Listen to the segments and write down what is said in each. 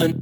an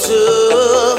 so